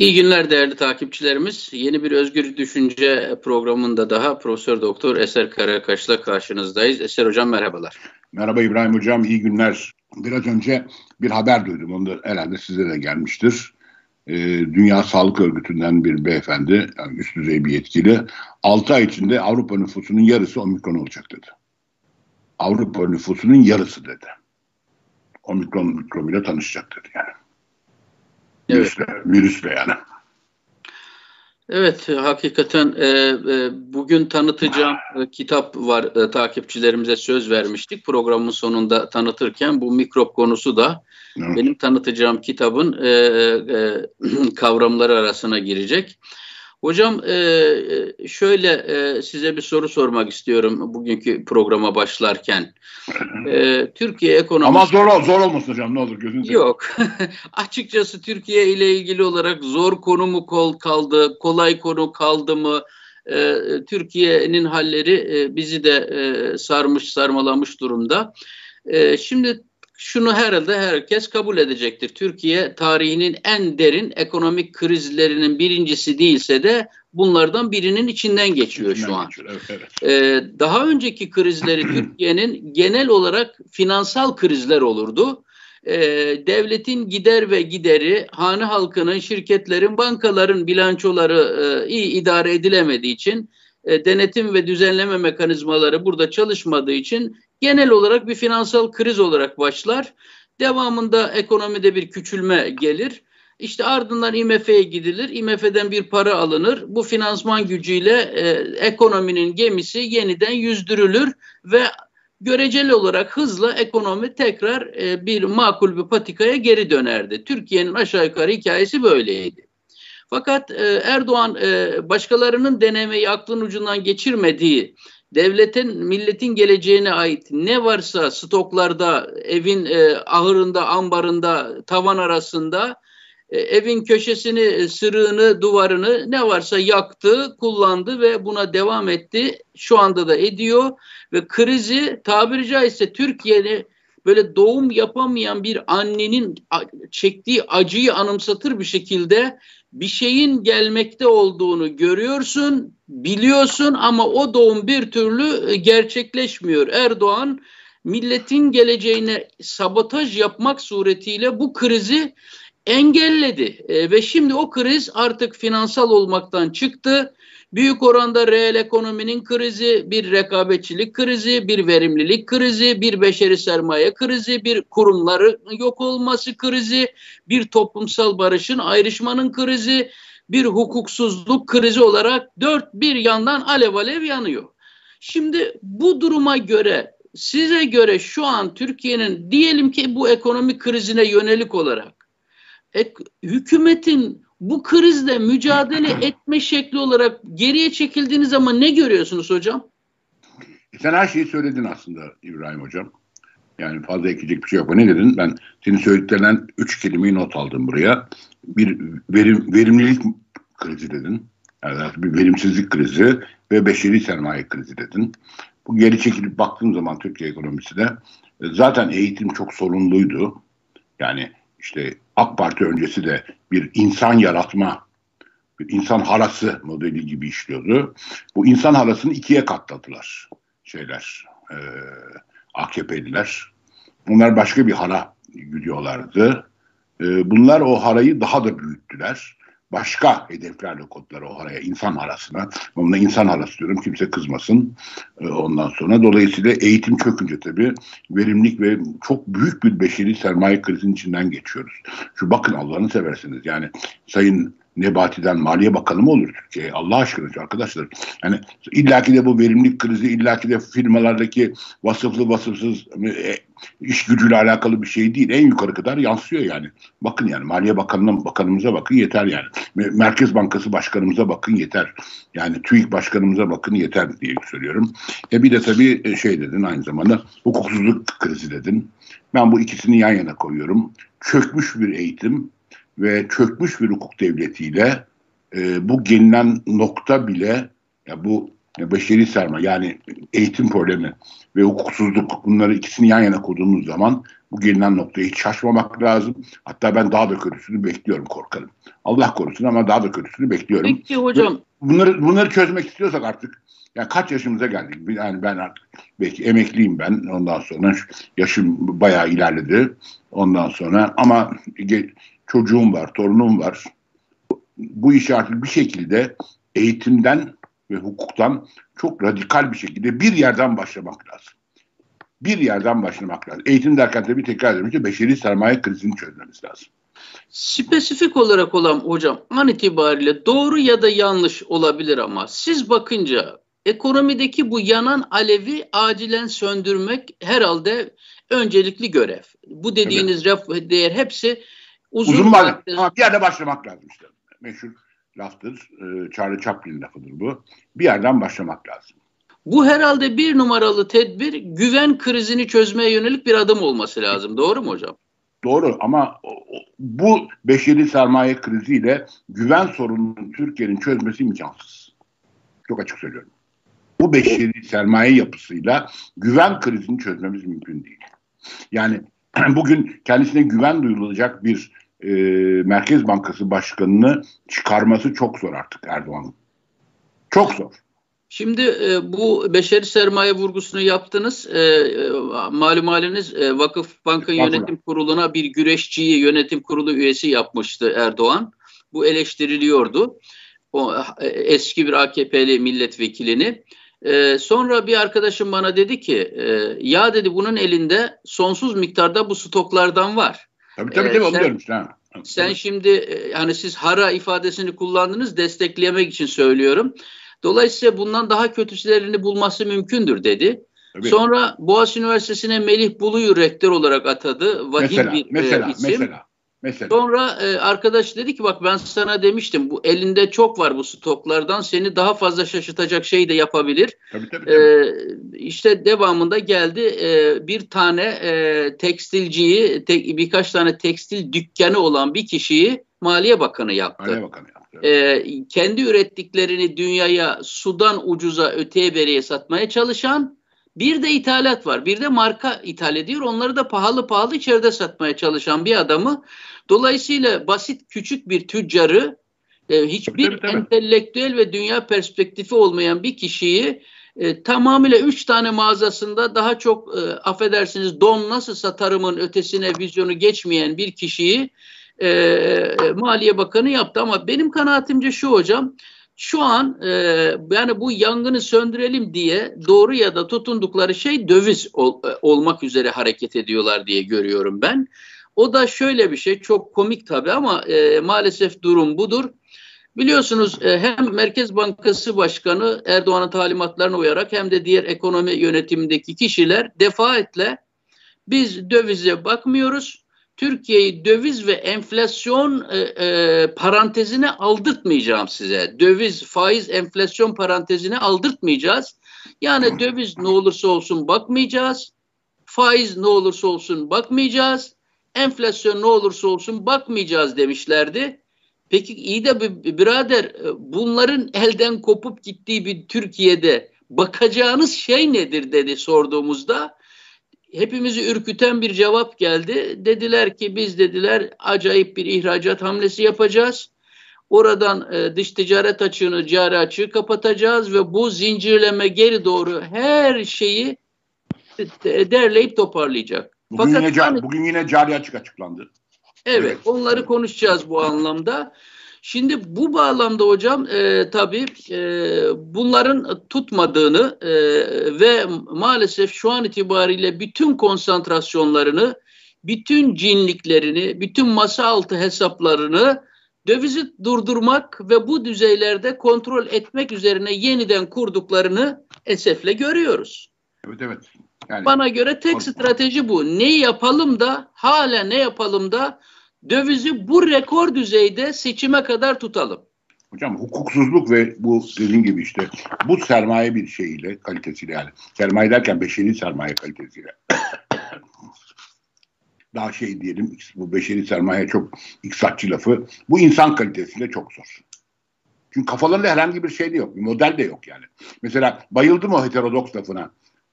İyi günler değerli takipçilerimiz. Yeni bir Özgür Düşünce programında daha Profesör Doktor Eser Karakaş'la karşınızdayız. Eser Hocam merhabalar. Merhaba İbrahim Hocam, iyi günler. Biraz önce bir haber duydum, onu da herhalde size de gelmiştir. Ee, Dünya Sağlık Örgütü'nden bir beyefendi, yani üst düzey bir yetkili, 6 ay içinde Avrupa nüfusunun yarısı omikron olacak dedi. Avrupa nüfusunun yarısı dedi. Omikron mikrobuyla tanışacak dedi yani. Evet. Virüsle, virüsle yani. Evet, hakikaten e, e, bugün tanıtacağım e, kitap var. E, takipçilerimize söz vermiştik. Programın sonunda tanıtırken bu mikrop konusu da evet. benim tanıtacağım kitabın e, e, kavramları arasına girecek. Hocam e, e, şöyle e, size bir soru sormak istiyorum bugünkü programa başlarken. Türkiye ekonomisi... Ama zor zor olmasın hocam ne olur gözünüzü. Yok. Açıkçası Türkiye ile ilgili olarak zor konu mu kol kaldı, kolay konu kaldı mı? Türkiye'nin halleri bizi de sarmış sarmalamış durumda. Şimdi şunu herhalde herkes kabul edecektir. Türkiye tarihinin en derin ekonomik krizlerinin birincisi değilse de bunlardan birinin içinden geçiyor içinden şu an. Geçiyor, evet, evet. Ee, daha önceki krizleri Türkiye'nin genel olarak finansal krizler olurdu. Ee, devletin gider ve gideri, hane halkının, şirketlerin, bankaların bilançoları e, iyi idare edilemediği için e, denetim ve düzenleme mekanizmaları burada çalışmadığı için genel olarak bir finansal kriz olarak başlar. Devamında ekonomide bir küçülme gelir. İşte ardından IMF'ye gidilir. IMF'den bir para alınır. Bu finansman gücüyle e, ekonominin gemisi yeniden yüzdürülür ve göreceli olarak hızla ekonomi tekrar e, bir makul bir patikaya geri dönerdi. Türkiye'nin aşağı yukarı hikayesi böyleydi. Fakat e, Erdoğan e, başkalarının denemeyi aklın ucundan geçirmediği devletin, milletin geleceğine ait ne varsa stoklarda, evin e, ahırında, ambarında, tavan arasında e, evin köşesini, e, sırığını, duvarını ne varsa yaktı, kullandı ve buna devam etti. Şu anda da ediyor ve krizi tabiri caizse Türkiye'nin böyle doğum yapamayan bir annenin çektiği acıyı anımsatır bir şekilde bir şeyin gelmekte olduğunu görüyorsun, biliyorsun ama o doğum bir türlü e, gerçekleşmiyor. Erdoğan milletin geleceğine sabotaj yapmak suretiyle bu krizi engelledi e, ve şimdi o kriz artık finansal olmaktan çıktı Büyük oranda reel ekonominin krizi, bir rekabetçilik krizi, bir verimlilik krizi, bir beşeri sermaye krizi, bir kurumları yok olması krizi, bir toplumsal barışın ayrışmanın krizi, bir hukuksuzluk krizi olarak dört bir yandan alev alev yanıyor. Şimdi bu duruma göre size göre şu an Türkiye'nin diyelim ki bu ekonomik krizine yönelik olarak ek, hükümetin bu krizle mücadele etme şekli olarak geriye çekildiğiniz zaman ne görüyorsunuz hocam? Sen her şeyi söyledin aslında İbrahim hocam. Yani fazla ekleyecek bir şey yok. Ne dedin? Ben senin söylediklerinden üç kelimeyi not aldım buraya. Bir verim, verimlilik krizi dedin. Yani bir verimsizlik krizi ve beşeri sermaye krizi dedin. Bu geri çekilip baktığım zaman Türkiye ekonomisi de e, zaten eğitim çok sorunluydu. Yani işte AK Parti öncesi de bir insan yaratma, bir insan harası modeli gibi işliyordu. Bu insan harasını ikiye katladılar şeyler, e, AKP'liler. Bunlar başka bir hara gidiyorlardı. E, bunlar o harayı daha da büyüttüler başka hedeflerle kodlar o araya insan arasına. Onunla insan arası diyorum kimse kızmasın ee, ondan sonra. Dolayısıyla eğitim çökünce tabii verimlilik ve çok büyük bir beşeri sermaye krizinin içinden geçiyoruz. Şu bakın Allah'ını seversiniz yani Sayın Nebati'den Maliye Bakanı mı olur Türkiye? Allah aşkına arkadaşlar. Yani illaki de bu verimlilik krizi, illaki de firmalardaki vasıflı vasıfsız e, iş gücüyle alakalı bir şey değil. En yukarı kadar yansıyor yani. Bakın yani Maliye Bakanı'na bakanımıza bakın yeter yani. Merkez Bankası Başkanımıza bakın yeter. Yani TÜİK Başkanımıza bakın yeter diye söylüyorum. E bir de tabii e, şey dedin aynı zamanda hukuksuzluk krizi dedin. Ben bu ikisini yan yana koyuyorum. Çökmüş bir eğitim ve çökmüş bir hukuk devletiyle e, bu gelinen nokta bile ya bu beşeri sermaye yani eğitim problemi ve hukuksuzluk bunları ikisini yan yana koyduğumuz zaman bu gelinen noktaya hiç şaşmamak lazım. Hatta ben daha da kötüsünü bekliyorum korkarım. Allah korusun ama daha da kötüsünü bekliyorum. Peki hocam. Bunları, bunları çözmek istiyorsak artık yani kaç yaşımıza geldik? Yani ben artık belki emekliyim ben ondan sonra yaşım bayağı ilerledi ondan sonra ama çocuğum var, torunum var. Bu işi artık bir şekilde eğitimden ve hukuktan çok radikal bir şekilde bir yerden başlamak lazım. Bir yerden başlamak lazım. Eğitim derken tabii tekrar ediyorum ki beşeri sermaye krizini çözmemiz lazım. Spesifik olarak olan hocam an itibariyle doğru ya da yanlış olabilir ama siz bakınca ekonomideki bu yanan alevi acilen söndürmek herhalde öncelikli görev. Bu dediğiniz evet. raf değer hepsi uzun, uzun. Ama bir yerde başlamak lazım işte. Meşhur laftır. E, Charlie Chaplin lafıdır bu. Bir yerden başlamak lazım. Bu herhalde bir numaralı tedbir güven krizini çözmeye yönelik bir adım olması lazım. Doğru mu hocam? Doğru ama bu beşeri sermaye kriziyle güven sorununu Türkiye'nin çözmesi imkansız. Çok açık söylüyorum. Bu beşeri sermaye yapısıyla güven krizini çözmemiz mümkün değil. Yani bugün kendisine güven duyulacak bir e, Merkez Bankası Başkanı'nı çıkarması çok zor artık Erdoğan'ın. Çok zor. Şimdi e, bu beşeri sermaye vurgusunu yaptınız. E, e malum haliniz e, Vakıf Bank'ın yönetim kuruluna bir güreşçiyi yönetim kurulu üyesi yapmıştı Erdoğan. Bu eleştiriliyordu. O e, eski bir AKP'li milletvekilini. E, sonra bir arkadaşım bana dedi ki e, ya dedi bunun elinde sonsuz miktarda bu stoklardan var. Tabii tabii, tabii ee, sen, işte, ha. sen şimdi e, hani siz hara ifadesini kullandınız desteklemek için söylüyorum. Dolayısıyla bundan daha kötülerini bulması mümkündür dedi. Tabii. Sonra Boğaziçi Üniversitesi'ne Melih Bulu'yu rektör olarak atadı. Vahim mesela, bir mesela, e, isim. Mesela. Mesela. Sonra e, arkadaş dedi ki bak ben sana demiştim bu elinde çok var bu stoklardan seni daha fazla şaşırtacak şey de yapabilir. Tabii, tabii, tabii. E, işte devamında geldi e, bir tane e, tekstilciyi te, birkaç tane tekstil dükkanı olan bir kişiyi Maliye Bakanı yaptı. Maliye Bakanı yaptı. E, kendi ürettiklerini dünyaya sudan ucuza öteye beriye satmaya çalışan bir de ithalat var. Bir de marka ithal ediyor. Onları da pahalı pahalı içeride satmaya çalışan bir adamı. Dolayısıyla basit küçük bir tüccarı e, hiçbir tabii, tabii. entelektüel ve dünya perspektifi olmayan bir kişiyi e, tamamıyla üç tane mağazasında daha çok e, affedersiniz don nasıl satarımın ötesine vizyonu geçmeyen bir kişiyi e, e, Maliye Bakanı yaptı. Ama benim kanaatimce şu hocam şu an e, yani bu yangını söndürelim diye doğru ya da tutundukları şey döviz ol, e, olmak üzere hareket ediyorlar diye görüyorum ben. O da şöyle bir şey çok komik tabii ama e, maalesef durum budur. Biliyorsunuz e, hem Merkez Bankası Başkanı Erdoğan'ın talimatlarına uyarak hem de diğer ekonomi yönetimindeki kişiler defaatle biz dövize bakmıyoruz. Türkiye'yi döviz ve enflasyon e, e, parantezine aldırtmayacağım size. Döviz, faiz, enflasyon parantezine aldırtmayacağız. Yani döviz ne olursa olsun bakmayacağız. Faiz ne olursa olsun bakmayacağız. Enflasyon ne olursa olsun bakmayacağız demişlerdi. Peki iyi de birader e, bunların elden kopup gittiği bir Türkiye'de bakacağınız şey nedir dedi sorduğumuzda hepimizi ürküten bir cevap geldi. Dediler ki biz dediler acayip bir ihracat hamlesi yapacağız. Oradan e, dış ticaret açığını, cari açığı kapatacağız ve bu zincirleme geri doğru her şeyi derleyip toparlayacak. Bugün, Fakat yine, hani, bugün yine cari açık açıklandı. Evet, evet, onları konuşacağız bu anlamda. Şimdi bu bağlamda hocam e, tabii e, bunların tutmadığını e, ve maalesef şu an itibariyle bütün konsantrasyonlarını, bütün cinliklerini, bütün masa altı hesaplarını dövizi durdurmak ve bu düzeylerde kontrol etmek üzerine yeniden kurduklarını esefle görüyoruz. Evet evet. Yani, Bana göre tek strateji bu. Ne yapalım da hala ne yapalım da dövizi bu rekor düzeyde seçime kadar tutalım. Hocam hukuksuzluk ve bu dediğin gibi işte bu sermaye bir şeyiyle kalitesiyle yani sermaye derken beşeri sermaye kalitesiyle daha şey diyelim bu beşeri sermaye çok iktisatçı lafı bu insan kalitesiyle çok zor. Çünkü kafalarında herhangi bir şey de yok. Bir model de yok yani. Mesela bayıldım o heterodoks lafına.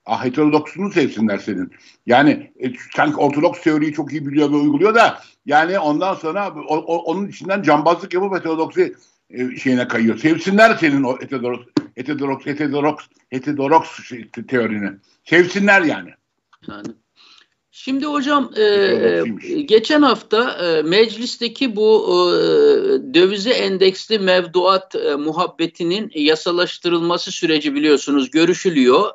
Ah heterodoksunu sevsinler senin. Yani e, sanki ortodoks teoriyi çok iyi biliyor ve uyguluyor da yani ondan sonra o, o, onun içinden cambazlık yapıp heterodoksi e, şeyine kayıyor. Sevsinler senin o heterodoks heterodoks heterodoks heterodoks şey, teorini. Sevsinler yani. Yani Şimdi hocam e, e, geçen hafta e, meclisteki bu e, dövize endeksli mevduat e, muhabbetinin yasalaştırılması süreci biliyorsunuz görüşülüyor.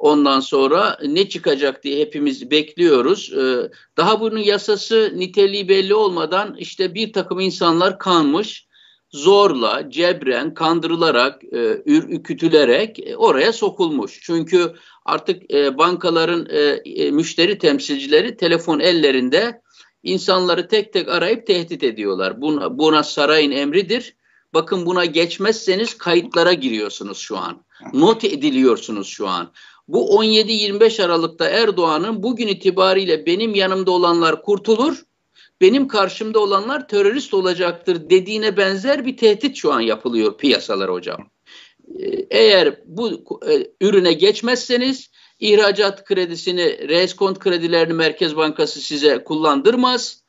Ondan sonra ne çıkacak diye hepimiz bekliyoruz. E, daha bunun yasası niteliği belli olmadan işte bir takım insanlar kanmış zorla, cebren, kandırılarak, e, ürkütülerek e, oraya sokulmuş. Çünkü artık e, bankaların e, müşteri temsilcileri telefon ellerinde insanları tek tek arayıp tehdit ediyorlar. Buna, buna sarayın emridir. Bakın buna geçmezseniz kayıtlara giriyorsunuz şu an. Not ediliyorsunuz şu an. Bu 17-25 Aralık'ta Erdoğan'ın bugün itibariyle benim yanımda olanlar kurtulur, benim karşımda olanlar terörist olacaktır dediğine benzer bir tehdit şu an yapılıyor piyasalar hocam. Ee, eğer bu e, ürüne geçmezseniz ihracat kredisini, reskont kredilerini Merkez Bankası size kullandırmaz.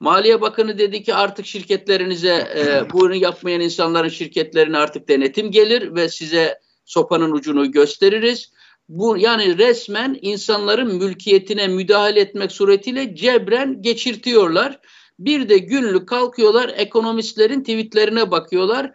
Maliye Bakanı dedi ki artık şirketlerinize e, bu ürünü yapmayan insanların şirketlerine artık denetim gelir ve size sopanın ucunu gösteririz. Bu yani resmen insanların mülkiyetine müdahale etmek suretiyle cebren geçirtiyorlar. Bir de günlük kalkıyorlar ekonomistlerin tweetlerine bakıyorlar.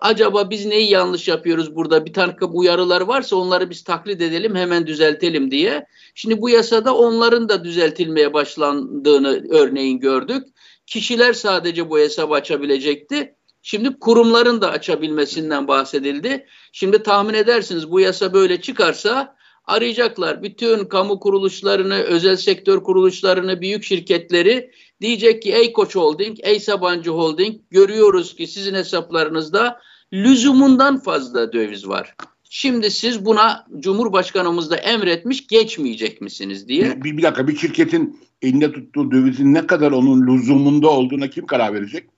Acaba biz neyi yanlış yapıyoruz burada? Bir takım uyarılar varsa onları biz taklit edelim hemen düzeltelim diye. Şimdi bu yasada onların da düzeltilmeye başlandığını örneğin gördük. Kişiler sadece bu hesabı açabilecekti. Şimdi kurumların da açabilmesinden bahsedildi. Şimdi tahmin edersiniz bu yasa böyle çıkarsa arayacaklar bütün kamu kuruluşlarını, özel sektör kuruluşlarını, büyük şirketleri diyecek ki ey Koç Holding, ey Sabancı Holding görüyoruz ki sizin hesaplarınızda lüzumundan fazla döviz var. Şimdi siz buna Cumhurbaşkanımız da emretmiş geçmeyecek misiniz diye. Bir, bir dakika bir şirketin elinde tuttuğu dövizin ne kadar onun lüzumunda olduğuna kim karar verecek?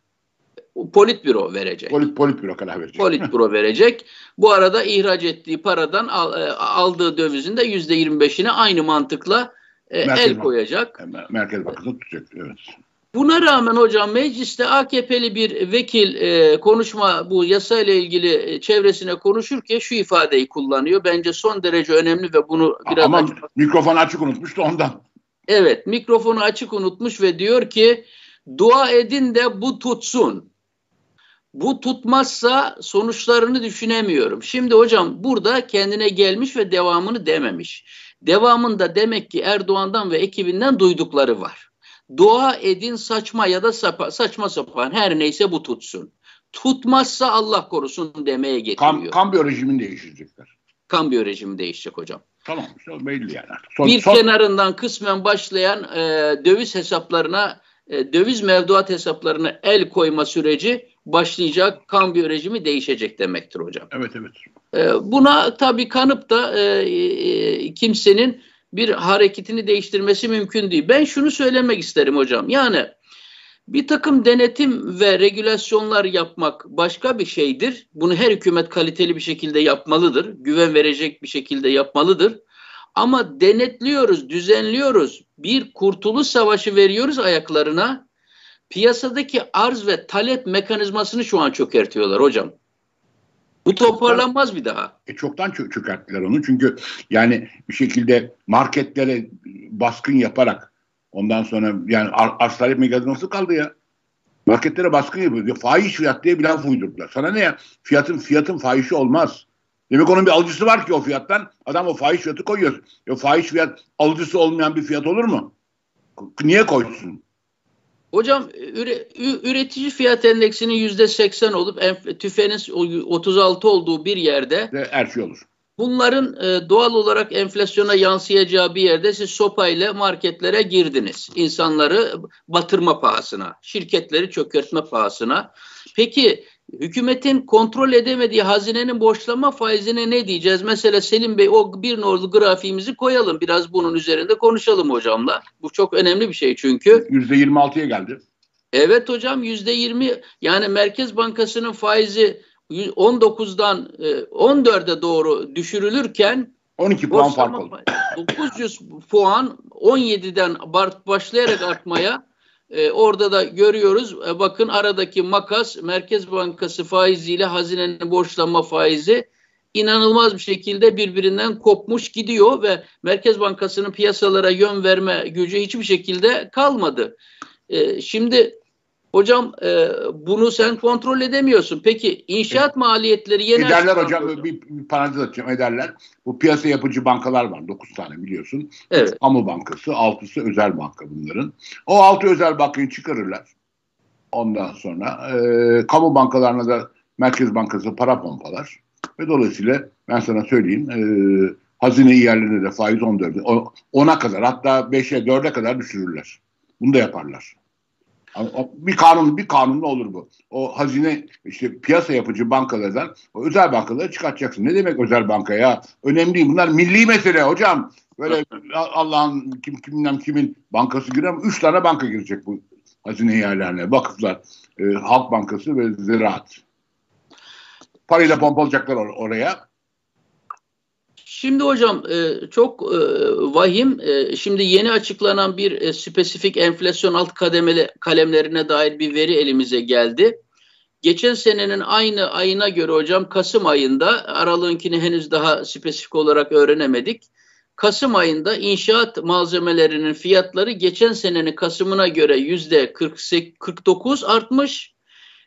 Politbüro verecek. Polit, politbüro karar verecek. Politbüro verecek. Bu arada ihraç ettiği paradan e, aldığı dövizin de yüzde yirmi beşini aynı mantıkla e, el koyacak. Merkez Bankası tutacak. Evet. Buna rağmen hocam mecliste AKP'li bir vekil e, konuşma bu yasayla ilgili e, çevresine konuşurken şu ifadeyi kullanıyor. Bence son derece önemli ve bunu biraz Ama açık... mikrofonu açık unutmuştu ondan. Evet mikrofonu açık unutmuş ve diyor ki dua edin de bu tutsun. Bu tutmazsa sonuçlarını düşünemiyorum. Şimdi hocam burada kendine gelmiş ve devamını dememiş. Devamında demek ki Erdoğan'dan ve ekibinden duydukları var. Dua edin saçma ya da sapa, saçma sapan her neyse bu tutsun. Tutmazsa Allah korusun demeye getiriyor. Kam, kambiyo rejimini değiştirecekler. Kambiyo rejimi değişecek hocam. Tamam belli yani. Son, bir son... kenarından kısmen başlayan e, döviz hesaplarına, e, döviz mevduat hesaplarına el koyma süreci başlayacak, kambiyo rejimi değişecek demektir hocam. Evet evet. Ee, buna tabii kanıp da e, e, kimsenin bir hareketini değiştirmesi mümkün değil. Ben şunu söylemek isterim hocam. Yani bir takım denetim ve regülasyonlar yapmak başka bir şeydir. Bunu her hükümet kaliteli bir şekilde yapmalıdır. Güven verecek bir şekilde yapmalıdır. Ama denetliyoruz, düzenliyoruz. Bir kurtuluş savaşı veriyoruz ayaklarına piyasadaki arz ve talep mekanizmasını şu an çökertiyorlar hocam. Bu toparlanmaz bir daha. E çoktan çö çökerttiler onu çünkü yani bir şekilde marketlere baskın yaparak ondan sonra yani ar arz talep mekanizması kaldı ya. Marketlere baskın yapıyor. Fahiş fiyat diye bir laf uydurdular. Sana ne ya? Fiyatın fiyatın fahişi olmaz. Demek onun bir alıcısı var ki o fiyattan. Adam o fahiş fiyatı koyuyor. Ya fahiş fiyat alıcısı olmayan bir fiyat olur mu? Niye koysun? Hocam üre, üretici fiyat endeksinin yüzde 80 olup tüfeğinin 36 olduğu bir yerde her şey olur. Bunların e, doğal olarak enflasyona yansıyacağı bir yerde siz sopayla marketlere girdiniz. İnsanları batırma pahasına, şirketleri çökertme pahasına. Peki hükümetin kontrol edemediği hazinenin borçlama faizine ne diyeceğiz? Mesela Selim Bey o bir norlu grafiğimizi koyalım. Biraz bunun üzerinde konuşalım hocamla. Bu çok önemli bir şey çünkü. %26'ya geldi. Evet hocam %20 yani Merkez Bankası'nın faizi 19'dan 14'e doğru düşürülürken 12 puan fark oldu. 900 puan 17'den başlayarak artmaya e, orada da görüyoruz. E, bakın aradaki makas Merkez Bankası faiziyle hazinenin borçlanma faizi inanılmaz bir şekilde birbirinden kopmuş gidiyor ve Merkez Bankası'nın piyasalara yön verme gücü hiçbir şekilde kalmadı. E, şimdi hocam e, bunu sen kontrol edemiyorsun. Peki inşaat evet. maliyetleri yeni Ederler hocam. Bir, bir parantez açacağım ederler. Bu piyasa yapıcı bankalar var. 9 tane biliyorsun. Evet. Kamu bankası, altısı özel banka bunların. O altı özel bankayı çıkarırlar. Ondan sonra e, kamu bankalarına da Merkez Bankası para pompalar. Ve dolayısıyla ben sana söyleyeyim e, hazine yerlerinde de faiz 14'e 10'a kadar hatta 5'e 4'e kadar düşürürler. Bunu da yaparlar. Bir kanun bir kanunla olur bu. O hazine işte piyasa yapıcı bankalardan o özel bankaları çıkartacaksın. Ne demek özel banka ya? Önemli. Bunlar milli mesele hocam. Böyle Allah'ın kim kimden kimin bankası ama üç tane banka girecek bu hazine yerlerine. Vakıflar, e, Halk Bankası ve Ziraat. Parayla pompalayacaklar or- oraya. Şimdi hocam e, çok e, vahim. E, şimdi yeni açıklanan bir spesifik enflasyon alt kademeli kalemlerine dair bir veri elimize geldi. Geçen senenin aynı ayına göre hocam Kasım ayında aralığınkini henüz daha spesifik olarak öğrenemedik. Kasım ayında inşaat malzemelerinin fiyatları geçen senenin Kasım'ına göre yüzde 49 artmış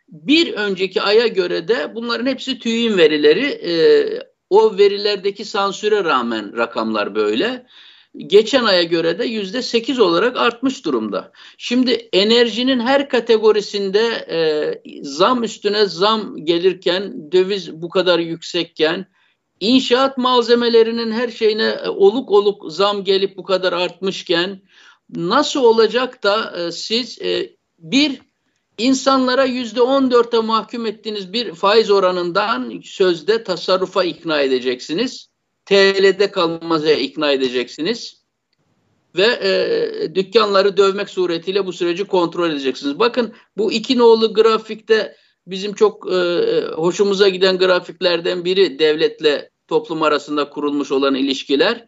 bir önceki aya göre de bunların hepsi TÜİ'nin verileri. E, o verilerdeki sansüre rağmen rakamlar böyle. Geçen aya göre de yüzde sekiz olarak artmış durumda. Şimdi enerjinin her kategorisinde e, zam üstüne zam gelirken, döviz bu kadar yüksekken, inşaat malzemelerinin her şeyine e, oluk oluk zam gelip bu kadar artmışken, nasıl olacak da e, siz e, bir insanlara yüzde on dörtte mahkum ettiğiniz bir faiz oranından sözde tasarrufa ikna edeceksiniz. TL'de kalmaza ikna edeceksiniz. Ve e, dükkanları dövmek suretiyle bu süreci kontrol edeceksiniz. Bakın bu iki nolu grafikte bizim çok e, hoşumuza giden grafiklerden biri devletle toplum arasında kurulmuş olan ilişkiler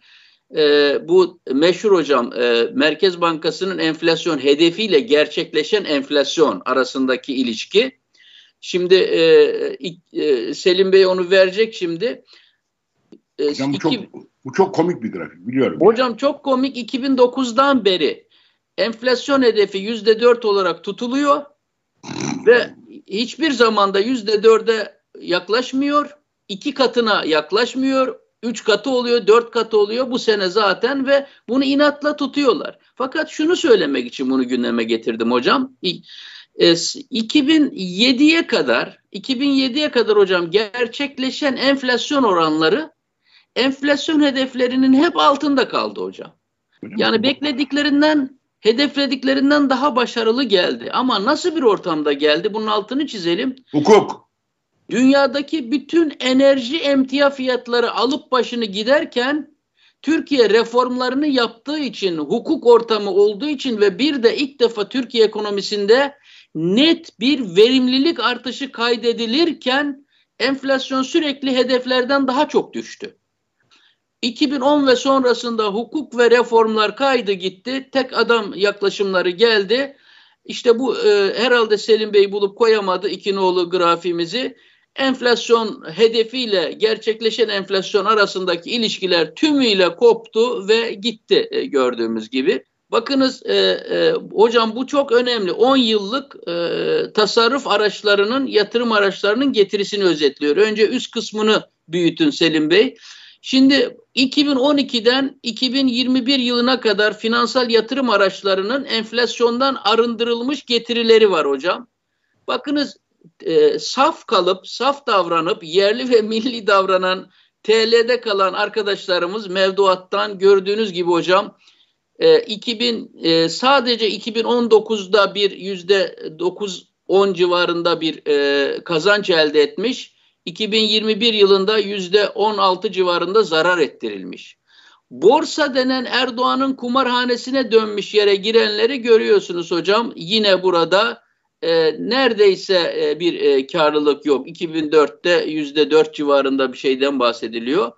e, bu meşhur hocam e, Merkez Bankası'nın enflasyon hedefiyle gerçekleşen enflasyon arasındaki ilişki. Şimdi e, e, Selim Bey onu verecek şimdi. E, hocam bu, iki, çok, bu çok komik bir grafik biliyorum. Hocam yani. çok komik 2009'dan beri enflasyon hedefi yüzde dört olarak tutuluyor ve hiçbir zamanda yüzde dörde yaklaşmıyor. iki katına yaklaşmıyor. 3 katı oluyor, 4 katı oluyor bu sene zaten ve bunu inatla tutuyorlar. Fakat şunu söylemek için bunu gündeme getirdim hocam. 2007'ye e, kadar 2007'ye kadar hocam gerçekleşen enflasyon oranları enflasyon hedeflerinin hep altında kaldı hocam. Yani beklediklerinden hedeflediklerinden daha başarılı geldi. Ama nasıl bir ortamda geldi? Bunun altını çizelim. Hukuk dünyadaki bütün enerji emtia fiyatları alıp başını giderken Türkiye reformlarını yaptığı için, hukuk ortamı olduğu için ve bir de ilk defa Türkiye ekonomisinde net bir verimlilik artışı kaydedilirken enflasyon sürekli hedeflerden daha çok düştü. 2010 ve sonrasında hukuk ve reformlar kaydı gitti. Tek adam yaklaşımları geldi. İşte bu e, herhalde Selim Bey bulup koyamadı iki nolu grafimizi enflasyon hedefiyle gerçekleşen enflasyon arasındaki ilişkiler tümüyle koptu ve gitti e, gördüğümüz gibi. Bakınız e, e, hocam bu çok önemli. 10 yıllık e, tasarruf araçlarının, yatırım araçlarının getirisini özetliyor. Önce üst kısmını büyütün Selim Bey. Şimdi 2012'den 2021 yılına kadar finansal yatırım araçlarının enflasyondan arındırılmış getirileri var hocam. Bakınız e, saf kalıp, saf davranıp, yerli ve milli davranan TL'de kalan arkadaşlarımız mevduattan gördüğünüz gibi hocam e, 2000 e, sadece 2019'da bir yüzde 9-10 civarında bir e, kazanç elde etmiş. 2021 yılında yüzde 16 civarında zarar ettirilmiş. Borsa denen Erdoğan'ın kumarhanesine dönmüş yere girenleri görüyorsunuz hocam. Yine burada e, neredeyse e, bir e, karlılık yok. 2004'te yüzde dört civarında bir şeyden bahsediliyor.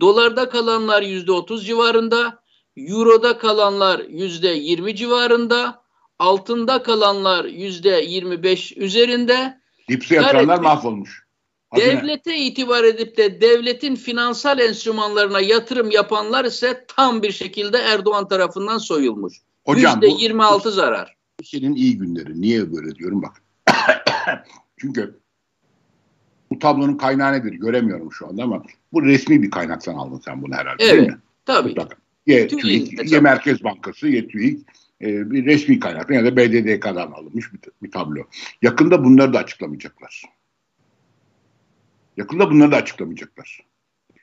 Dolarda kalanlar yüzde otuz civarında, Euro'da kalanlar yüzde yirmi civarında, altında kalanlar yüzde yirmi beş üzerinde. Dipsi yatanlar mahvolmuş. Devlete itibar edip de devletin finansal enstrümanlarına yatırım yapanlar ise tam bir şekilde Erdoğan tarafından soyulmuş. Hocam, %26 bu, zarar. Senin iyi günleri. Niye böyle diyorum bak. Çünkü bu tablonun kaynağı nedir göremiyorum şu anda ama bu resmi bir kaynaktan aldın sen bunu herhalde evet, değil mi? Tabii. Mutlaka. Ya, TÜİK, ya Merkez Bankası ya TÜİK e, bir resmi kaynaktan ya da BDDK'dan alınmış bir, bir tablo. Yakında bunları da açıklamayacaklar. Yakında bunları da açıklamayacaklar.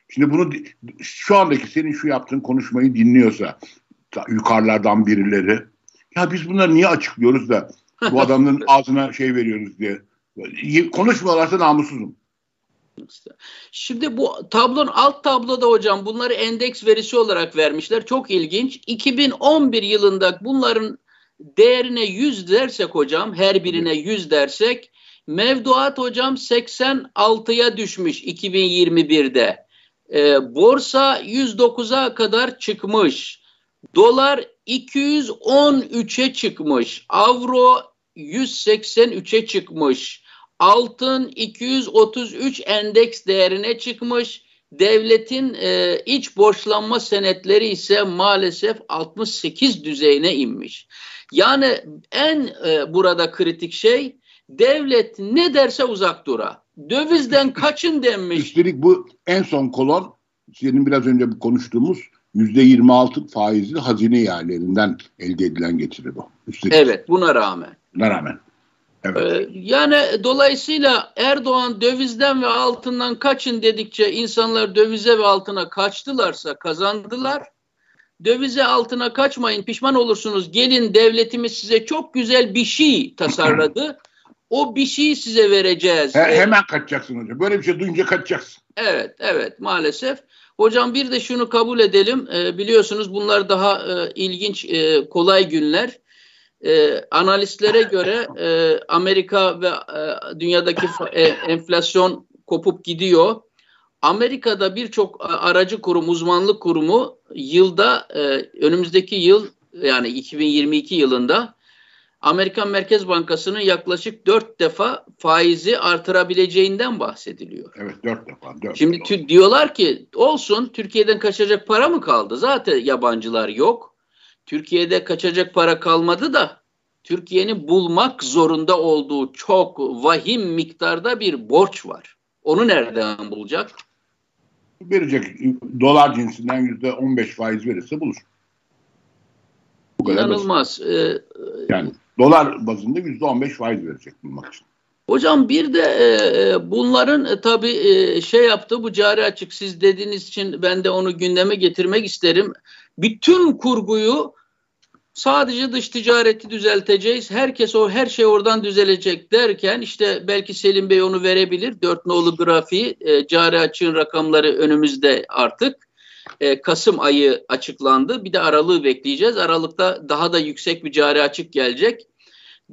Şimdi bunu şu andaki senin şu yaptığın konuşmayı dinliyorsa yukarılardan birileri ya biz bunları niye açıklıyoruz da bu adamın ağzına şey veriyoruz diye. Konuşmuyorlarsa namussuzum. Şimdi bu tablon alt tabloda hocam bunları endeks verisi olarak vermişler. Çok ilginç. 2011 yılında bunların değerine 100 dersek hocam her birine 100 dersek mevduat hocam 86'ya düşmüş 2021'de. Ee, borsa 109'a kadar çıkmış. Dolar 213'e çıkmış. Avro 183'e çıkmış. Altın 233 endeks değerine çıkmış. Devletin e, iç borçlanma senetleri ise maalesef 68 düzeyine inmiş. Yani en e, burada kritik şey devlet ne derse uzak dura. Dövizden kaçın denmiş. Üstelik bu en son kolon senin biraz önce konuştuğumuz %26 faizli hazine yerlerinden elde edilen getiri bu. Üstelik. Evet buna rağmen. Buna rağmen. Evet. Ee, yani dolayısıyla Erdoğan dövizden ve altından kaçın dedikçe insanlar dövize ve altına kaçtılarsa kazandılar. Dövize altına kaçmayın pişman olursunuz. Gelin devletimiz size çok güzel bir şey tasarladı. o bir şeyi size vereceğiz. He, hemen kaçacaksın hocam. Böyle bir şey duyunca kaçacaksın. Evet, evet maalesef. Hocam bir de şunu kabul edelim. E, biliyorsunuz bunlar daha e, ilginç, e, kolay günler. E, analistlere göre e, Amerika ve e, dünyadaki e, enflasyon kopup gidiyor. Amerika'da birçok aracı kurum, uzmanlık kurumu yılda e, önümüzdeki yıl yani 2022 yılında Amerikan Merkez Bankası'nın yaklaşık dört defa faizi artırabileceğinden bahsediliyor. Evet dört defa. Dört Şimdi tü, diyorlar ki olsun Türkiye'den kaçacak para mı kaldı? Zaten yabancılar yok. Türkiye'de kaçacak para kalmadı da Türkiye'nin bulmak zorunda olduğu çok vahim miktarda bir borç var. Onu nereden bulacak? Verecek dolar cinsinden yüzde on beş faiz verirse bulur. Bu İnanılmaz. Ee, yani dolar bazında yüzde on beş faiz verecek bulmak için. Hocam bir de e, e bunların e, tabii e, şey yaptı bu cari açık siz dediğiniz için ben de onu gündeme getirmek isterim. Bütün kurguyu sadece dış ticareti düzelteceğiz. Herkes o her şey oradan düzelecek derken işte belki Selim Bey onu verebilir. Dört nolu grafiği e, cari açığın rakamları önümüzde artık. E, Kasım ayı açıklandı. Bir de aralığı bekleyeceğiz. Aralıkta daha da yüksek bir cari açık gelecek.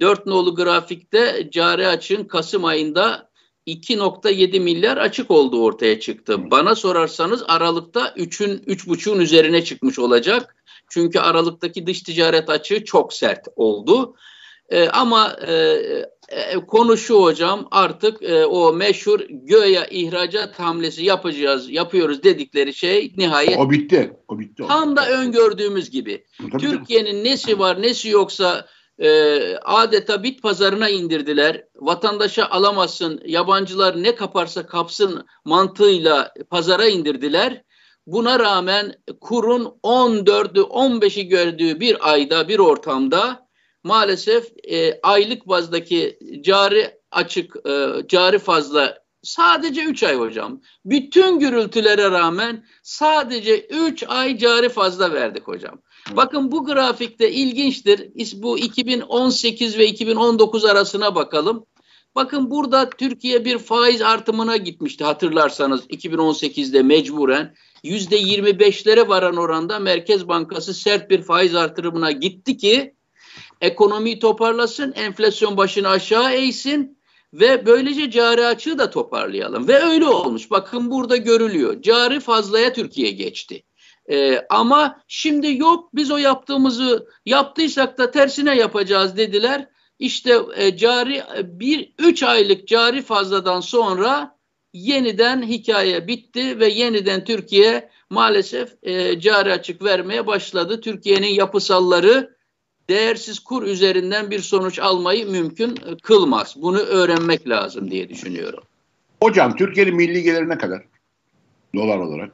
Dört nolu grafikte cari açığın Kasım ayında 2.7 milyar açık olduğu ortaya çıktı. Bana sorarsanız Aralık'ta 3'ün 3.5'un üzerine çıkmış olacak. Çünkü Aralık'taki dış ticaret açığı çok sert oldu. E, ama e, e, konu şu hocam artık e, o meşhur göya ihracat hamlesi yapacağız, yapıyoruz dedikleri şey nihayet. O bitti. O bitti. Tam da öngördüğümüz gibi. Türkiye'nin nesi var nesi yoksa e, adeta bit pazarına indirdiler. Vatandaşa alamazsın, yabancılar ne kaparsa kapsın mantığıyla pazara indirdiler. Buna rağmen kurun 14'ü 15'i gördüğü bir ayda bir ortamda maalesef e, aylık bazdaki cari açık e, cari fazla sadece 3 ay hocam. Bütün gürültülere rağmen sadece 3 ay cari fazla verdik hocam. Bakın bu grafikte ilginçtir. Bu 2018 ve 2019 arasına bakalım. Bakın burada Türkiye bir faiz artımına gitmişti hatırlarsanız 2018'de mecburen. %25'lere varan oranda Merkez Bankası sert bir faiz artırımına gitti ki Ekonomiyi toparlasın, enflasyon başını aşağı eğsin ve böylece cari açığı da toparlayalım. Ve öyle olmuş. Bakın burada görülüyor. Cari fazlaya Türkiye geçti. Ee, ama şimdi yok biz o yaptığımızı yaptıysak da tersine yapacağız dediler. İşte e, cari e, bir üç aylık cari fazladan sonra yeniden hikaye bitti ve yeniden Türkiye maalesef e, cari açık vermeye başladı. Türkiye'nin yapısalları değersiz kur üzerinden bir sonuç almayı mümkün kılmaz. Bunu öğrenmek lazım diye düşünüyorum. Hocam Türkiye'nin milli geliri ne kadar? Dolar olarak.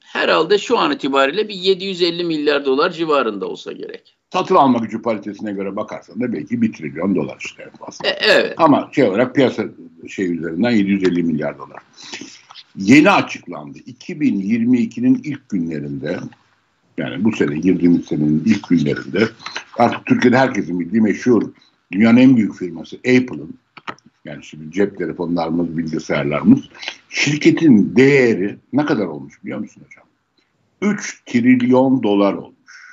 Herhalde şu an itibariyle bir 750 milyar dolar civarında olsa gerek. Satın alma gücü paritesine göre bakarsan da belki 1 trilyon dolar işte fazla. E, evet. Ama şey olarak piyasa şey üzerinden 750 milyar dolar. Yeni açıklandı. 2022'nin ilk günlerinde yani bu sene girdiğimiz senenin ilk günlerinde artık Türkiye'de herkesin bildiği meşhur dünyanın en büyük firması Apple'ın yani şimdi cep telefonlarımız, bilgisayarlarımız şirketin değeri ne kadar olmuş biliyor musun hocam? 3 trilyon dolar olmuş.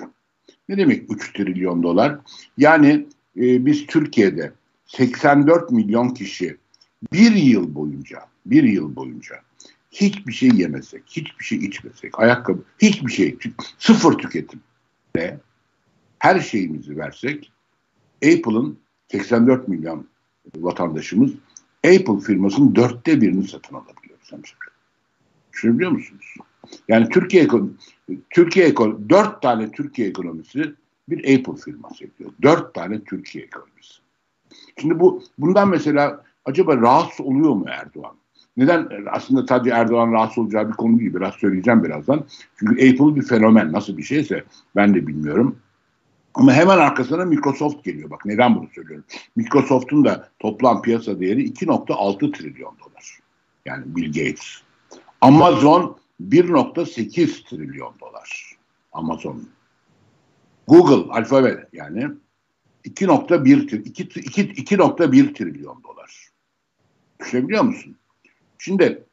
Ne demek 3 trilyon dolar? Yani e, biz Türkiye'de 84 milyon kişi bir yıl boyunca bir yıl boyunca hiçbir şey yemesek, hiçbir şey içmesek, ayakkabı, hiçbir şey, sıfır tüketim ve her şeyimizi versek Apple'ın 84 milyon vatandaşımız Apple firmasının dörtte birini satın alabiliyoruz hemşire. Düşünebiliyor musunuz? Yani Türkiye Türkiye dört tane Türkiye ekonomisi bir Apple firması yapıyor. Dört tane Türkiye ekonomisi. Şimdi bu bundan mesela acaba rahatsız oluyor mu Erdoğan? Neden aslında sadece Erdoğan rahatsız olacağı bir konu değil. Biraz söyleyeceğim birazdan. Çünkü Apple bir fenomen. Nasıl bir şeyse ben de bilmiyorum. Ama hemen arkasına Microsoft geliyor. Bak neden bunu söylüyorum. Microsoft'un da toplam piyasa değeri 2.6 trilyon dolar. Yani Bill Gates. Amazon 1.8 trilyon dolar. Amazon. Google, Alphabet yani 2.1 2.1 trilyon dolar. Düşünebiliyor musun? Şimdi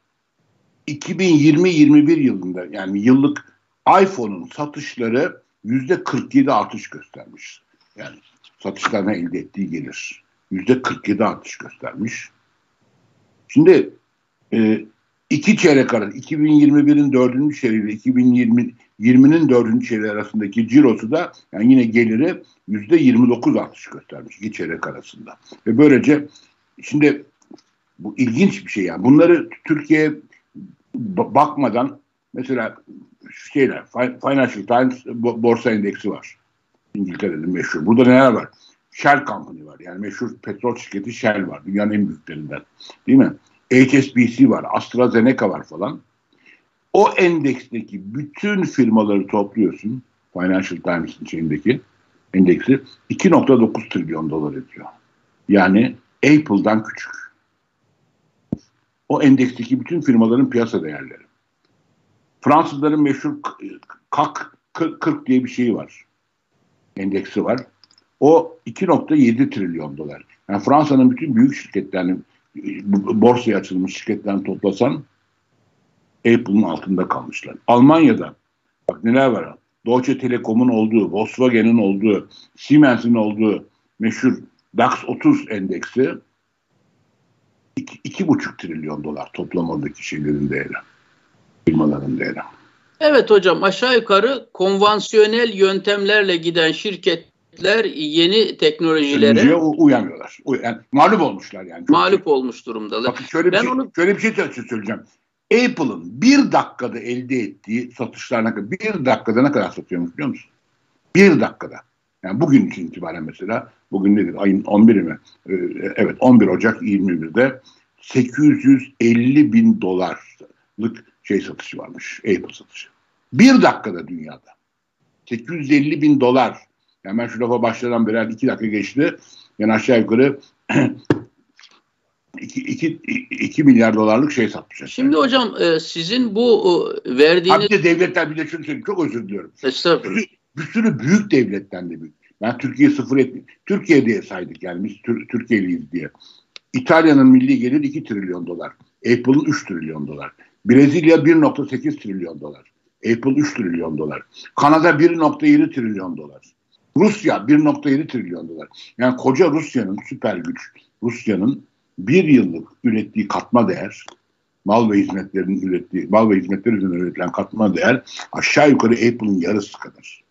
2020-21 yılında yani yıllık iPhone'un satışları yüzde 47 artış göstermiş. Yani satışlarına elde ettiği gelir. Yüzde 47 artış göstermiş. Şimdi e, iki çeyrek arası 2021'in dördüncü çeyreği 2020 20'nin dördüncü çeyreği arasındaki cirosu da yani yine geliri yüzde 29 artış göstermiş iki çeyrek arasında. Ve böylece şimdi bu ilginç bir şey yani. Bunları Türkiye bakmadan mesela şeyler Financial Times borsa endeksi var. İngiltere'nin meşhur. Burada neler var? Shell Company var. Yani meşhur petrol şirketi Shell var. Dünyanın en büyüklerinden. Değil mi? HSBC var. AstraZeneca var falan. O endeksteki bütün firmaları topluyorsun. Financial Times'in içindeki endeksi 2.9 trilyon dolar ediyor. Yani Apple'dan küçük. O endeksteki bütün firmaların piyasa değerleri. Fransızların meşhur KAK 40 diye bir şeyi var. Endeksi var. O 2.7 trilyon dolar. Yani Fransa'nın bütün büyük şirketlerini borsaya açılmış şirketlerini toplasan Apple'ın altında kalmışlar. Almanya'da bak neler var. Deutsche Telekom'un olduğu, Volkswagen'in olduğu, Siemens'in olduğu meşhur DAX 30 endeksi 2,5 trilyon dolar toplam oradaki şeylerin değeri firmaların değeri. Evet hocam aşağı yukarı konvansiyonel yöntemlerle giden şirketler yeni teknolojilere uyanmıyorlar. Yani mağlup olmuşlar yani. Mağlup olmuş durumdalar. Bakın şöyle bir, ben şey, onu... şöyle bir şey söyleyeceğim. Apple'ın bir dakikada elde ettiği satışlar ne Bir dakikada ne kadar satıyormuş biliyor musun? Bir dakikada. Yani bugün için itibaren mesela, bugün nedir? Ayın 11'i mi? Ee, evet 11 Ocak 21'de 850 bin dolarlık şey satışı varmış. Apple satışı. Bir dakikada dünyada. 850 bin dolar. Yani ben şu lafa başladan beri iki dakika geçti. Yani aşağı yukarı 2, 2, 2 milyar dolarlık şey satmış. Şimdi hocam e, sizin bu e, verdiğiniz... Abi de devletler bir de şunu söyleyeyim. Çok özür diliyorum. Estağfurullah. Bir, bir sürü büyük devletten de büyük. Ben Türkiye sıfır ettim. Türkiye diye saydık yani biz Tür Türkiye'liyiz diye. İtalya'nın milli gelir 2 trilyon dolar. Apple'ın 3 trilyon dolar. Brezilya 1.8 trilyon dolar. Apple 3 trilyon dolar. Kanada 1.7 trilyon dolar. Rusya 1.7 trilyon dolar. Yani koca Rusya'nın süper güç, Rusya'nın bir yıllık ürettiği katma değer, mal ve hizmetlerin ürettiği, mal ve hizmetler üzerine üretilen katma değer aşağı yukarı Apple'ın yarısı kadar.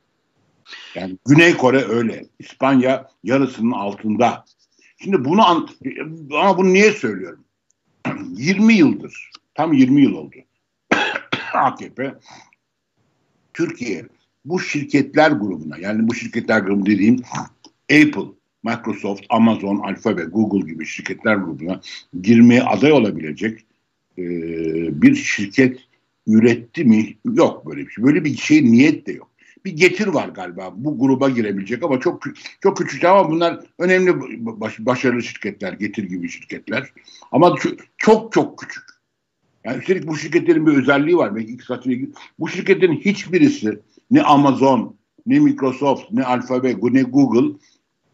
Yani Güney Kore öyle. İspanya yarısının altında. Şimdi bunu ama bunu niye söylüyorum? 20 yıldır, tam 20 yıl oldu. AKP Türkiye bu şirketler grubuna yani bu şirketler grubu dediğim Apple, Microsoft, Amazon, Alphabet, Google gibi şirketler grubuna girmeye aday olabilecek e, bir şirket üretti mi? Yok böyle bir şey. Böyle bir şey niyet de yok. Bir getir var galiba bu gruba girebilecek ama çok çok küçük ama bunlar önemli baş, başarılı şirketler, getir gibi şirketler. Ama çok çok küçük. Yani üstelik bu şirketlerin bir özelliği var. Belki ilgili. Bu şirketlerin hiçbirisi ne Amazon, ne Microsoft, ne Alphabet, ne Google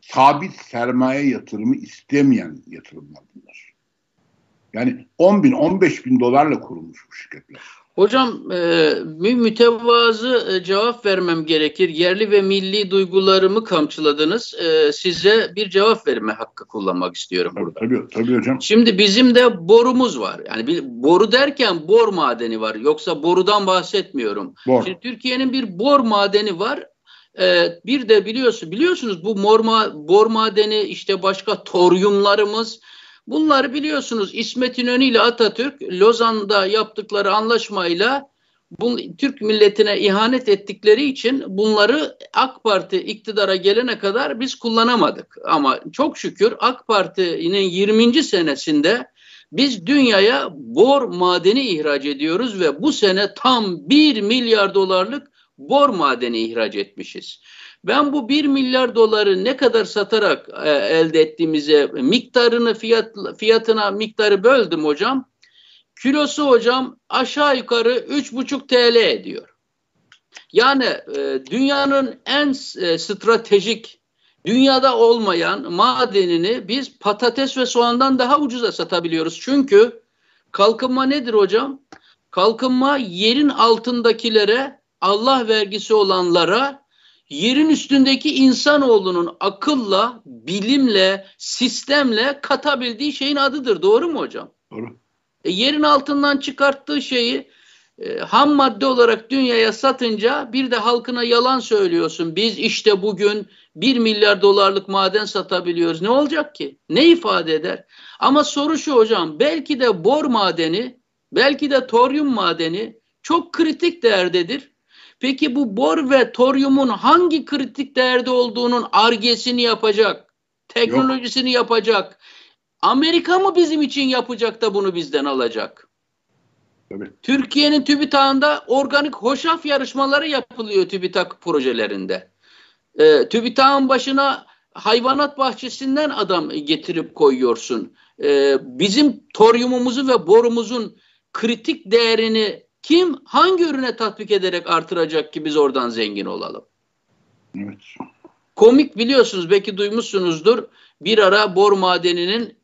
sabit sermaye yatırımı istemeyen yatırımlar bunlar. Yani 10 bin, 15 bin dolarla kurulmuş bu şirketler. Hocam e, mütevazı e, cevap vermem gerekir. Yerli ve milli duygularımı kamçıladınız. E, size bir cevap verme hakkı kullanmak istiyorum tabii, burada. Tabii, tabii hocam. Şimdi bizim de borumuz var. Yani bir, boru derken bor madeni var. Yoksa borudan bahsetmiyorum. Bor. Şimdi Türkiye'nin bir bor madeni var. E, bir de biliyorsun biliyorsunuz bu morma, bor madeni işte başka toryumlarımız Bunları biliyorsunuz İsmet İnönü ile Atatürk Lozan'da yaptıkları anlaşmayla bu, Türk milletine ihanet ettikleri için bunları AK Parti iktidara gelene kadar biz kullanamadık. Ama çok şükür AK Parti'nin 20. senesinde biz dünyaya bor madeni ihraç ediyoruz ve bu sene tam 1 milyar dolarlık bor madeni ihraç etmişiz. Ben bu 1 milyar doları ne kadar satarak e, elde ettiğimize miktarını fiyat, fiyatına miktarı böldüm hocam. Kilosu hocam aşağı yukarı 3,5 TL ediyor. Yani e, dünyanın en e, stratejik dünyada olmayan madenini biz patates ve soğandan daha ucuza satabiliyoruz. Çünkü kalkınma nedir hocam? Kalkınma yerin altındakilere Allah vergisi olanlara yerin üstündeki insanoğlunun akılla, bilimle, sistemle katabildiği şeyin adıdır. Doğru mu hocam? Doğru. E, yerin altından çıkarttığı şeyi e, ham madde olarak dünyaya satınca bir de halkına yalan söylüyorsun. Biz işte bugün 1 milyar dolarlık maden satabiliyoruz. Ne olacak ki? Ne ifade eder? Ama soru şu hocam. Belki de bor madeni, belki de toryum madeni çok kritik değerdedir Peki bu bor ve toryumun hangi kritik değerde olduğunun argesini yapacak, teknolojisini Yok. yapacak. Amerika mı bizim için yapacak da bunu bizden alacak? Türkiye'nin TÜBİTAK'ında organik hoşaf yarışmaları yapılıyor TÜBİTAK projelerinde. Ee, TÜBİTAK'ın başına hayvanat bahçesinden adam getirip koyuyorsun. Ee, bizim toryumumuzu ve borumuzun kritik değerini kim hangi ürüne tatbik ederek artıracak ki biz oradan zengin olalım? Evet. Komik biliyorsunuz belki duymuşsunuzdur. Bir ara bor madeninin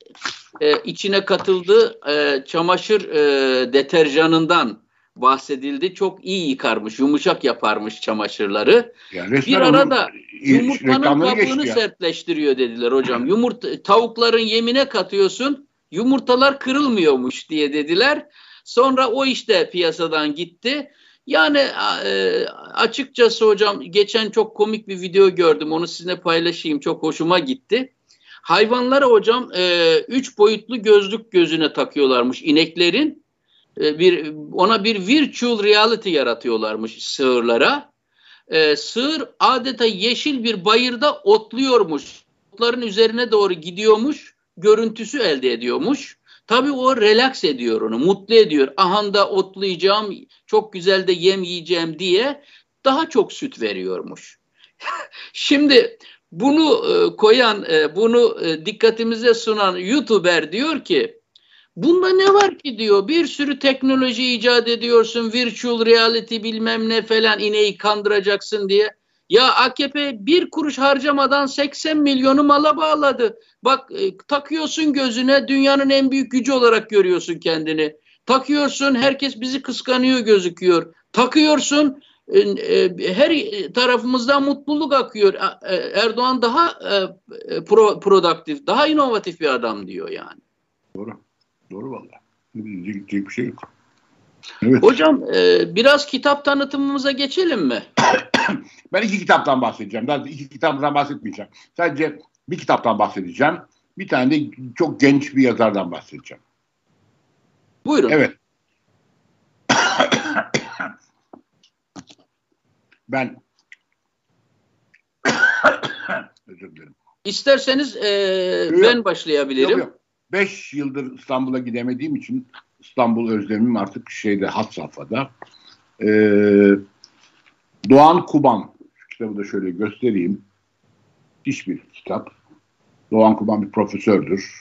e, içine katıldığı e, çamaşır e, deterjanından bahsedildi. Çok iyi yıkarmış, yumuşak yaparmış çamaşırları. Yani bir arada yumurtanın kabuğunu sertleştiriyor dediler hocam. Yumurta tavukların yemine katıyorsun, yumurtalar kırılmıyormuş diye dediler. Sonra o işte piyasadan gitti. Yani e, açıkçası hocam geçen çok komik bir video gördüm. Onu sizinle paylaşayım. Çok hoşuma gitti. Hayvanlara hocam e, üç boyutlu gözlük gözüne takıyorlarmış ineklerin. E, bir ona bir virtual reality yaratıyorlarmış sığırlara. E, sığır adeta yeşil bir bayırda otluyormuş. Otların üzerine doğru gidiyormuş. Görüntüsü elde ediyormuş. Tabii o relax ediyor onu, mutlu ediyor. Ahanda otlayacağım, çok güzel de yem yiyeceğim diye daha çok süt veriyormuş. Şimdi bunu e, koyan, e, bunu e, dikkatimize sunan YouTuber diyor ki bunda ne var ki diyor bir sürü teknoloji icat ediyorsun, virtual reality bilmem ne falan ineği kandıracaksın diye. Ya AKP bir kuruş harcamadan 80 milyonu mala bağladı. Bak e, takıyorsun gözüne dünyanın en büyük gücü olarak görüyorsun kendini. Takıyorsun herkes bizi kıskanıyor gözüküyor. Takıyorsun her tarafımızdan mutluluk akıyor. Erdoğan daha pro, produktif, daha inovatif bir adam diyor yani. Doğru. Doğru valla. Diyecek bir şey yok. Evet. Hocam biraz kitap tanıtımımıza geçelim mi? ben iki kitaptan bahsedeceğim. Daha iki kitaptan bahsetmeyeceğim. Sadece bir kitaptan bahsedeceğim. Bir tane de çok genç bir yazardan bahsedeceğim. Buyurun. Evet. ben özür dilerim. İsterseniz e, ben başlayabilirim. Yok, yok. Beş yıldır İstanbul'a gidemediğim için İstanbul özlemim artık şeyde hat safhada. Ee, Doğan Kuban kitabı da şöyle göstereyim. Hiçbir kitap. Doğan Kuban bir profesördür.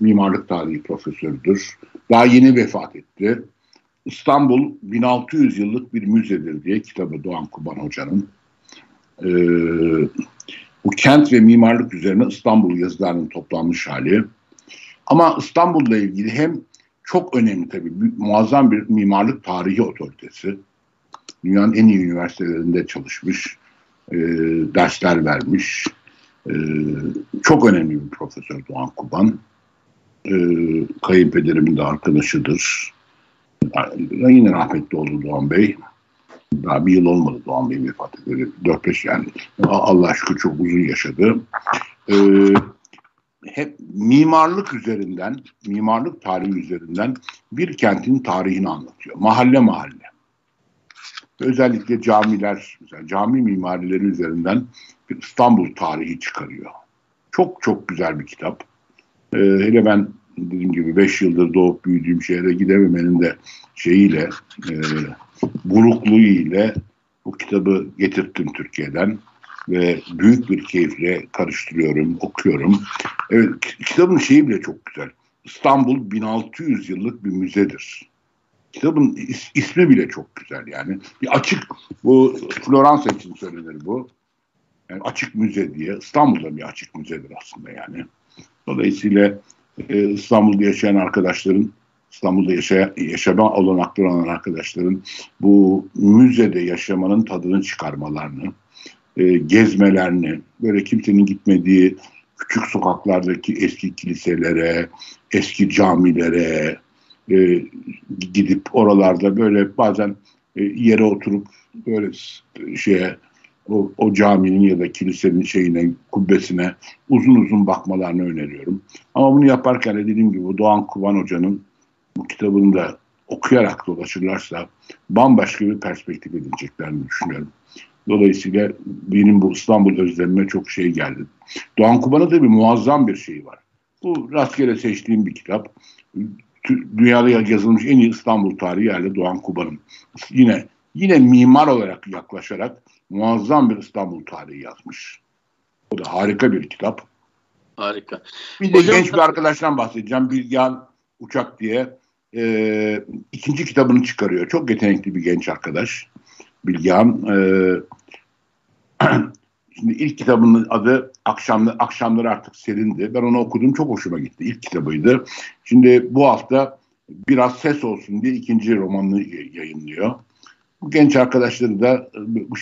Mimarlık tarihi profesördür. Daha yeni vefat etti. İstanbul 1600 yıllık bir müzedir diye kitabı Doğan Kuban Hoca'nın. Ee, bu kent ve mimarlık üzerine İstanbul yazılarının toplanmış hali. Ama İstanbul'la ilgili hem çok önemli tabii muazzam bir mimarlık tarihi otoritesi. Dünyanın en iyi üniversitelerinde çalışmış, e, dersler vermiş. E, çok önemli bir profesör Doğan Kuban. E, kayınpederimin de arkadaşıdır. Yine rahmetli oldu Doğan Bey. Daha bir yıl olmadı Doğan Bey vefat edildi. 4-5 yani. Allah aşkına çok uzun yaşadı. Ee, hep mimarlık üzerinden, mimarlık tarihi üzerinden bir kentin tarihini anlatıyor. Mahalle mahalle. Özellikle camiler, mesela cami mimarileri üzerinden bir İstanbul tarihi çıkarıyor. Çok çok güzel bir kitap. Ee, hele ben dediğim gibi 5 yıldır doğup büyüdüğüm şehre gidememenin de şeyiyle, e, burukluğu ile bu kitabı getirttim Türkiye'den ve büyük bir keyifle karıştırıyorum, okuyorum. Evet, kitabın şeyi bile çok güzel. İstanbul 1600 yıllık bir müzedir. Kitabın is, ismi bile çok güzel yani. Bir açık, bu Floransa için söylenir bu. Yani açık müze diye. İstanbul'da bir açık müzedir aslında yani. Dolayısıyla e, İstanbul'da yaşayan arkadaşların, İstanbul'da yaşaya, yaşama olanakları olan arkadaşların bu müzede yaşamanın tadını çıkarmalarını, e, gezmelerini, böyle kimsenin gitmediği küçük sokaklardaki eski kiliselere, eski camilere e, gidip oralarda böyle bazen e, yere oturup böyle şeye o, o caminin ya da kilisenin şeyine, kubbesine uzun uzun bakmalarını öneriyorum. Ama bunu yaparken de dediğim gibi Doğan Kuban Hoca'nın bu kitabını da okuyarak dolaşırlarsa bambaşka bir perspektif edineceklerini düşünüyorum. Dolayısıyla benim bu İstanbul özlemime çok şey geldi. Doğan Kuban'a da bir muazzam bir şey var. Bu rastgele seçtiğim bir kitap. Dünyada yazılmış en iyi İstanbul tarihi yerli Doğan Kuban'ın. Yine yine mimar olarak yaklaşarak muazzam bir İstanbul tarihi yazmış. O da harika bir kitap. Harika. Bir de Hocam, genç bir arkadaştan bahsedeceğim. Bilgehan Uçak diye e, ikinci kitabını çıkarıyor. Çok yetenekli bir genç arkadaş. Bilgehan. E, şimdi ilk kitabının adı Akşamlar, Akşamlar Artık Serindi. Ben onu okudum. Çok hoşuma gitti. İlk kitabıydı. Şimdi bu hafta biraz ses olsun diye ikinci romanını yayınlıyor. Bu genç arkadaşları da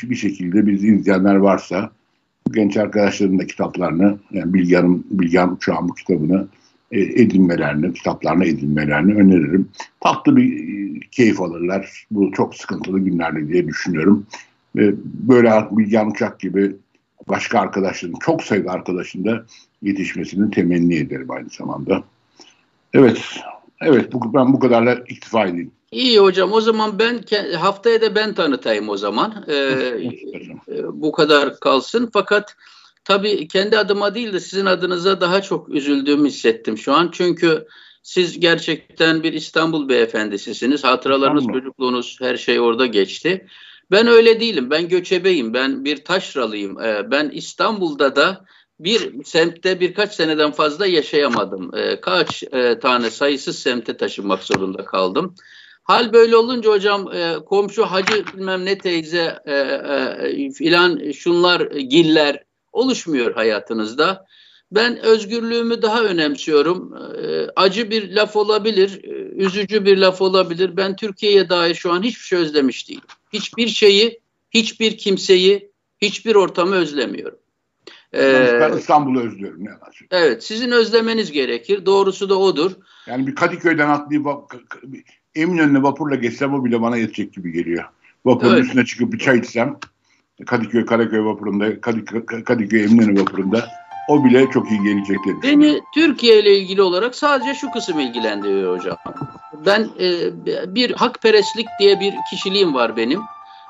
bir şekilde biz izleyenler varsa genç arkadaşların da kitaplarını yani Bilgehan, Bilgehan Uçağın bu kitabını e, edinmelerini, kitaplarını edinmelerini öneririm. Tatlı bir e, keyif alırlar. Bu çok sıkıntılı günlerde diye düşünüyorum. Böyle Bilgehan Uçak gibi başka arkadaşların, çok sayıda arkadaşın da yetişmesini temenni ederim aynı zamanda. Evet, evet bu, ben bu kadarla iktifa edeyim. İyi hocam o zaman ben haftaya da ben tanıtayım o zaman. Ee, e, bu kadar kalsın fakat tabii kendi adıma değil de sizin adınıza daha çok üzüldüğümü hissettim şu an. Çünkü siz gerçekten bir İstanbul beyefendisisiniz. Hatıralarınız, çocukluğunuz her şey orada geçti. Ben öyle değilim. Ben göçebeyim. Ben bir taşralıyım. Ee, ben İstanbul'da da bir semtte birkaç seneden fazla yaşayamadım. Ee, kaç e, tane sayısız semte taşınmak zorunda kaldım. Hal böyle olunca hocam e, komşu hacı bilmem ne teyze e, filan şunlar giller oluşmuyor hayatınızda. Ben özgürlüğümü daha önemsiyorum. E, acı bir laf olabilir, üzücü bir laf olabilir. Ben Türkiye'ye dair şu an hiçbir şey özlemiş değilim. Hiçbir şeyi, hiçbir kimseyi, hiçbir ortamı özlemiyorum. Ee, İstanbul'u özlüyorum. Ne evet, sizin özlemeniz gerekir. Doğrusu da odur. Yani bir Kadıköy'den atlayıp Eminönü'ne vapurla geçsem o bile bana yetecek gibi geliyor. Vapurun evet. üstüne çıkıp bir çay içsem Kadıköy, Karaköy vapurunda, Kadıköy, Kadıköy Eminönü vapurunda o bile çok iyi gelecek diye Beni Türkiye ile ilgili olarak sadece şu kısım ilgilendiriyor hocam. Ben e, bir hakperestlik diye bir kişiliğim var benim.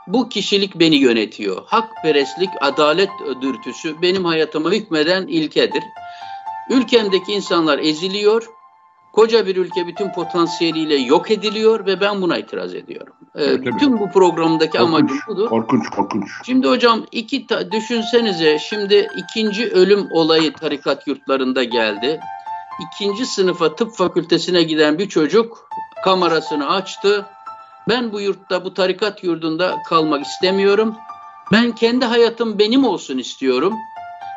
Bu kişilik beni yönetiyor. Hakperestlik, adalet dürtüsü benim hayatıma hükmeden ilkedir. Ülkemdeki insanlar eziliyor. Koca bir ülke bütün potansiyeliyle yok ediliyor ve ben buna itiraz ediyorum. Ee, evet, bütün bu programdaki korkunç, amacım budur. Korkunç, korkunç. Şimdi hocam iki ta- düşünsenize şimdi ikinci ölüm olayı tarikat yurtlarında geldi. İkinci sınıfa tıp fakültesine giden bir çocuk kamerasını açtı. Ben bu yurtta, bu tarikat yurdunda kalmak istemiyorum. Ben kendi hayatım benim olsun istiyorum.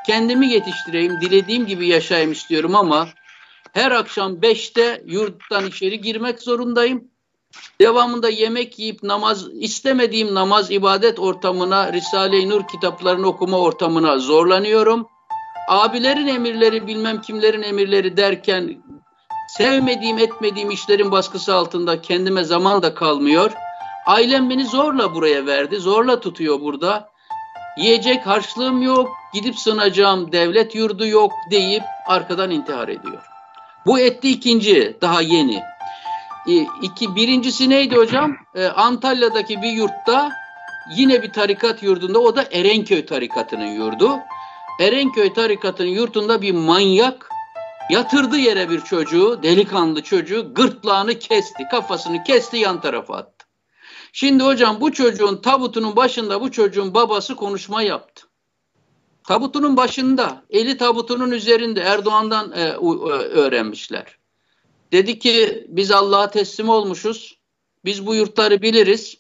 Kendimi yetiştireyim, dilediğim gibi yaşayayım istiyorum ama her akşam 5'te yurttan içeri girmek zorundayım. Devamında yemek yiyip namaz, istemediğim namaz ibadet ortamına, Risale-i Nur kitaplarını okuma ortamına zorlanıyorum. Abilerin emirleri bilmem kimlerin emirleri derken sevmediğim etmediğim işlerin baskısı altında kendime zaman da kalmıyor. Ailem beni zorla buraya verdi, zorla tutuyor burada. Yiyecek harçlığım yok, gidip sınacağım devlet yurdu yok deyip arkadan intihar ediyor. Bu etti ikinci, daha yeni. E, iki, birincisi neydi hocam? E, Antalya'daki bir yurtta yine bir tarikat yurdunda o da Erenköy tarikatının yurdu. Erenköy tarikatının yurtunda bir manyak yatırdı yere bir çocuğu, delikanlı çocuğu gırtlağını kesti, kafasını kesti yan tarafa attı. Şimdi hocam bu çocuğun tabutunun başında bu çocuğun babası konuşma yaptı. Tabutunun başında, eli tabutunun üzerinde Erdoğan'dan e, öğrenmişler. Dedi ki biz Allah'a teslim olmuşuz. Biz bu yurtları biliriz.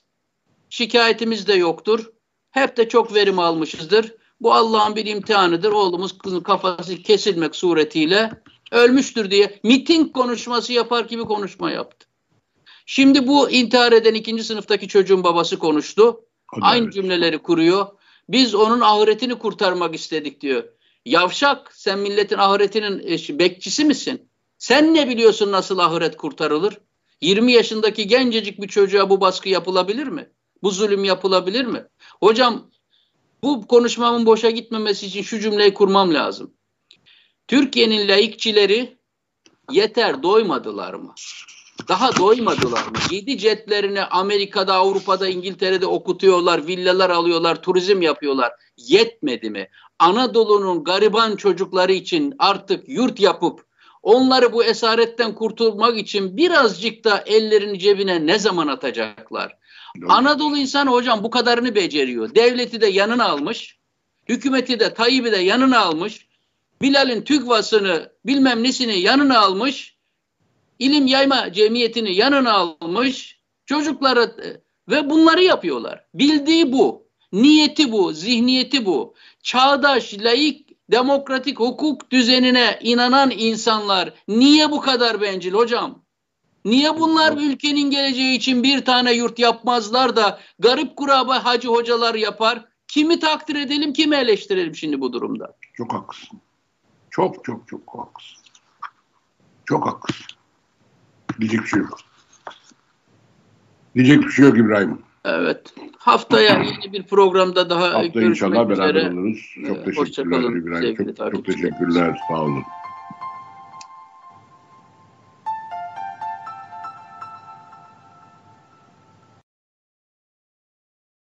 Şikayetimiz de yoktur. Hep de çok verim almışızdır. Bu Allah'ın bir imtihanıdır. Oğlumuz kızın kafası kesilmek suretiyle ölmüştür diye miting konuşması yapar gibi konuşma yaptı. Şimdi bu intihar eden ikinci sınıftaki çocuğun babası konuştu. Aynı cümleleri kuruyor. Biz onun ahiretini kurtarmak istedik diyor. Yavşak sen milletin ahiretinin bekçisi misin? Sen ne biliyorsun nasıl ahiret kurtarılır? 20 yaşındaki gencecik bir çocuğa bu baskı yapılabilir mi? Bu zulüm yapılabilir mi? Hocam bu konuşmamın boşa gitmemesi için şu cümleyi kurmam lazım. Türkiye'nin laikçileri yeter doymadılar mı? Daha doymadılar mı? Yedi jetlerini Amerika'da, Avrupa'da, İngiltere'de okutuyorlar, villalar alıyorlar, turizm yapıyorlar. Yetmedi mi? Anadolu'nun gariban çocukları için artık yurt yapıp onları bu esaretten kurtulmak için birazcık da ellerini cebine ne zaman atacaklar? Doğru. Anadolu insanı hocam bu kadarını beceriyor. Devleti de yanına almış, hükümeti de Tayyip'i de yanına almış, Bilal'in TÜGVA'sını bilmem nesini yanına almış, ilim yayma cemiyetini yanına almış, çocukları e, ve bunları yapıyorlar. Bildiği bu, niyeti bu, zihniyeti bu. Çağdaş, laik, demokratik hukuk düzenine inanan insanlar niye bu kadar bencil hocam? Niye bunlar ülkenin geleceği için bir tane yurt yapmazlar da garip kuraba hacı hocalar yapar? Kimi takdir edelim, kimi eleştirelim şimdi bu durumda? Çok haklısın. Çok çok çok haklısın. Çok haklısın. Diyecek bir şey yok. Diyecek bir şey yok İbrahim. Evet. Haftaya yeni bir programda daha Hafta görüşmek inşallah üzere. beraber oluruz. Çok ee, teşekkürler İbrahim. Çok, çok teşekkürler. Sağ olun.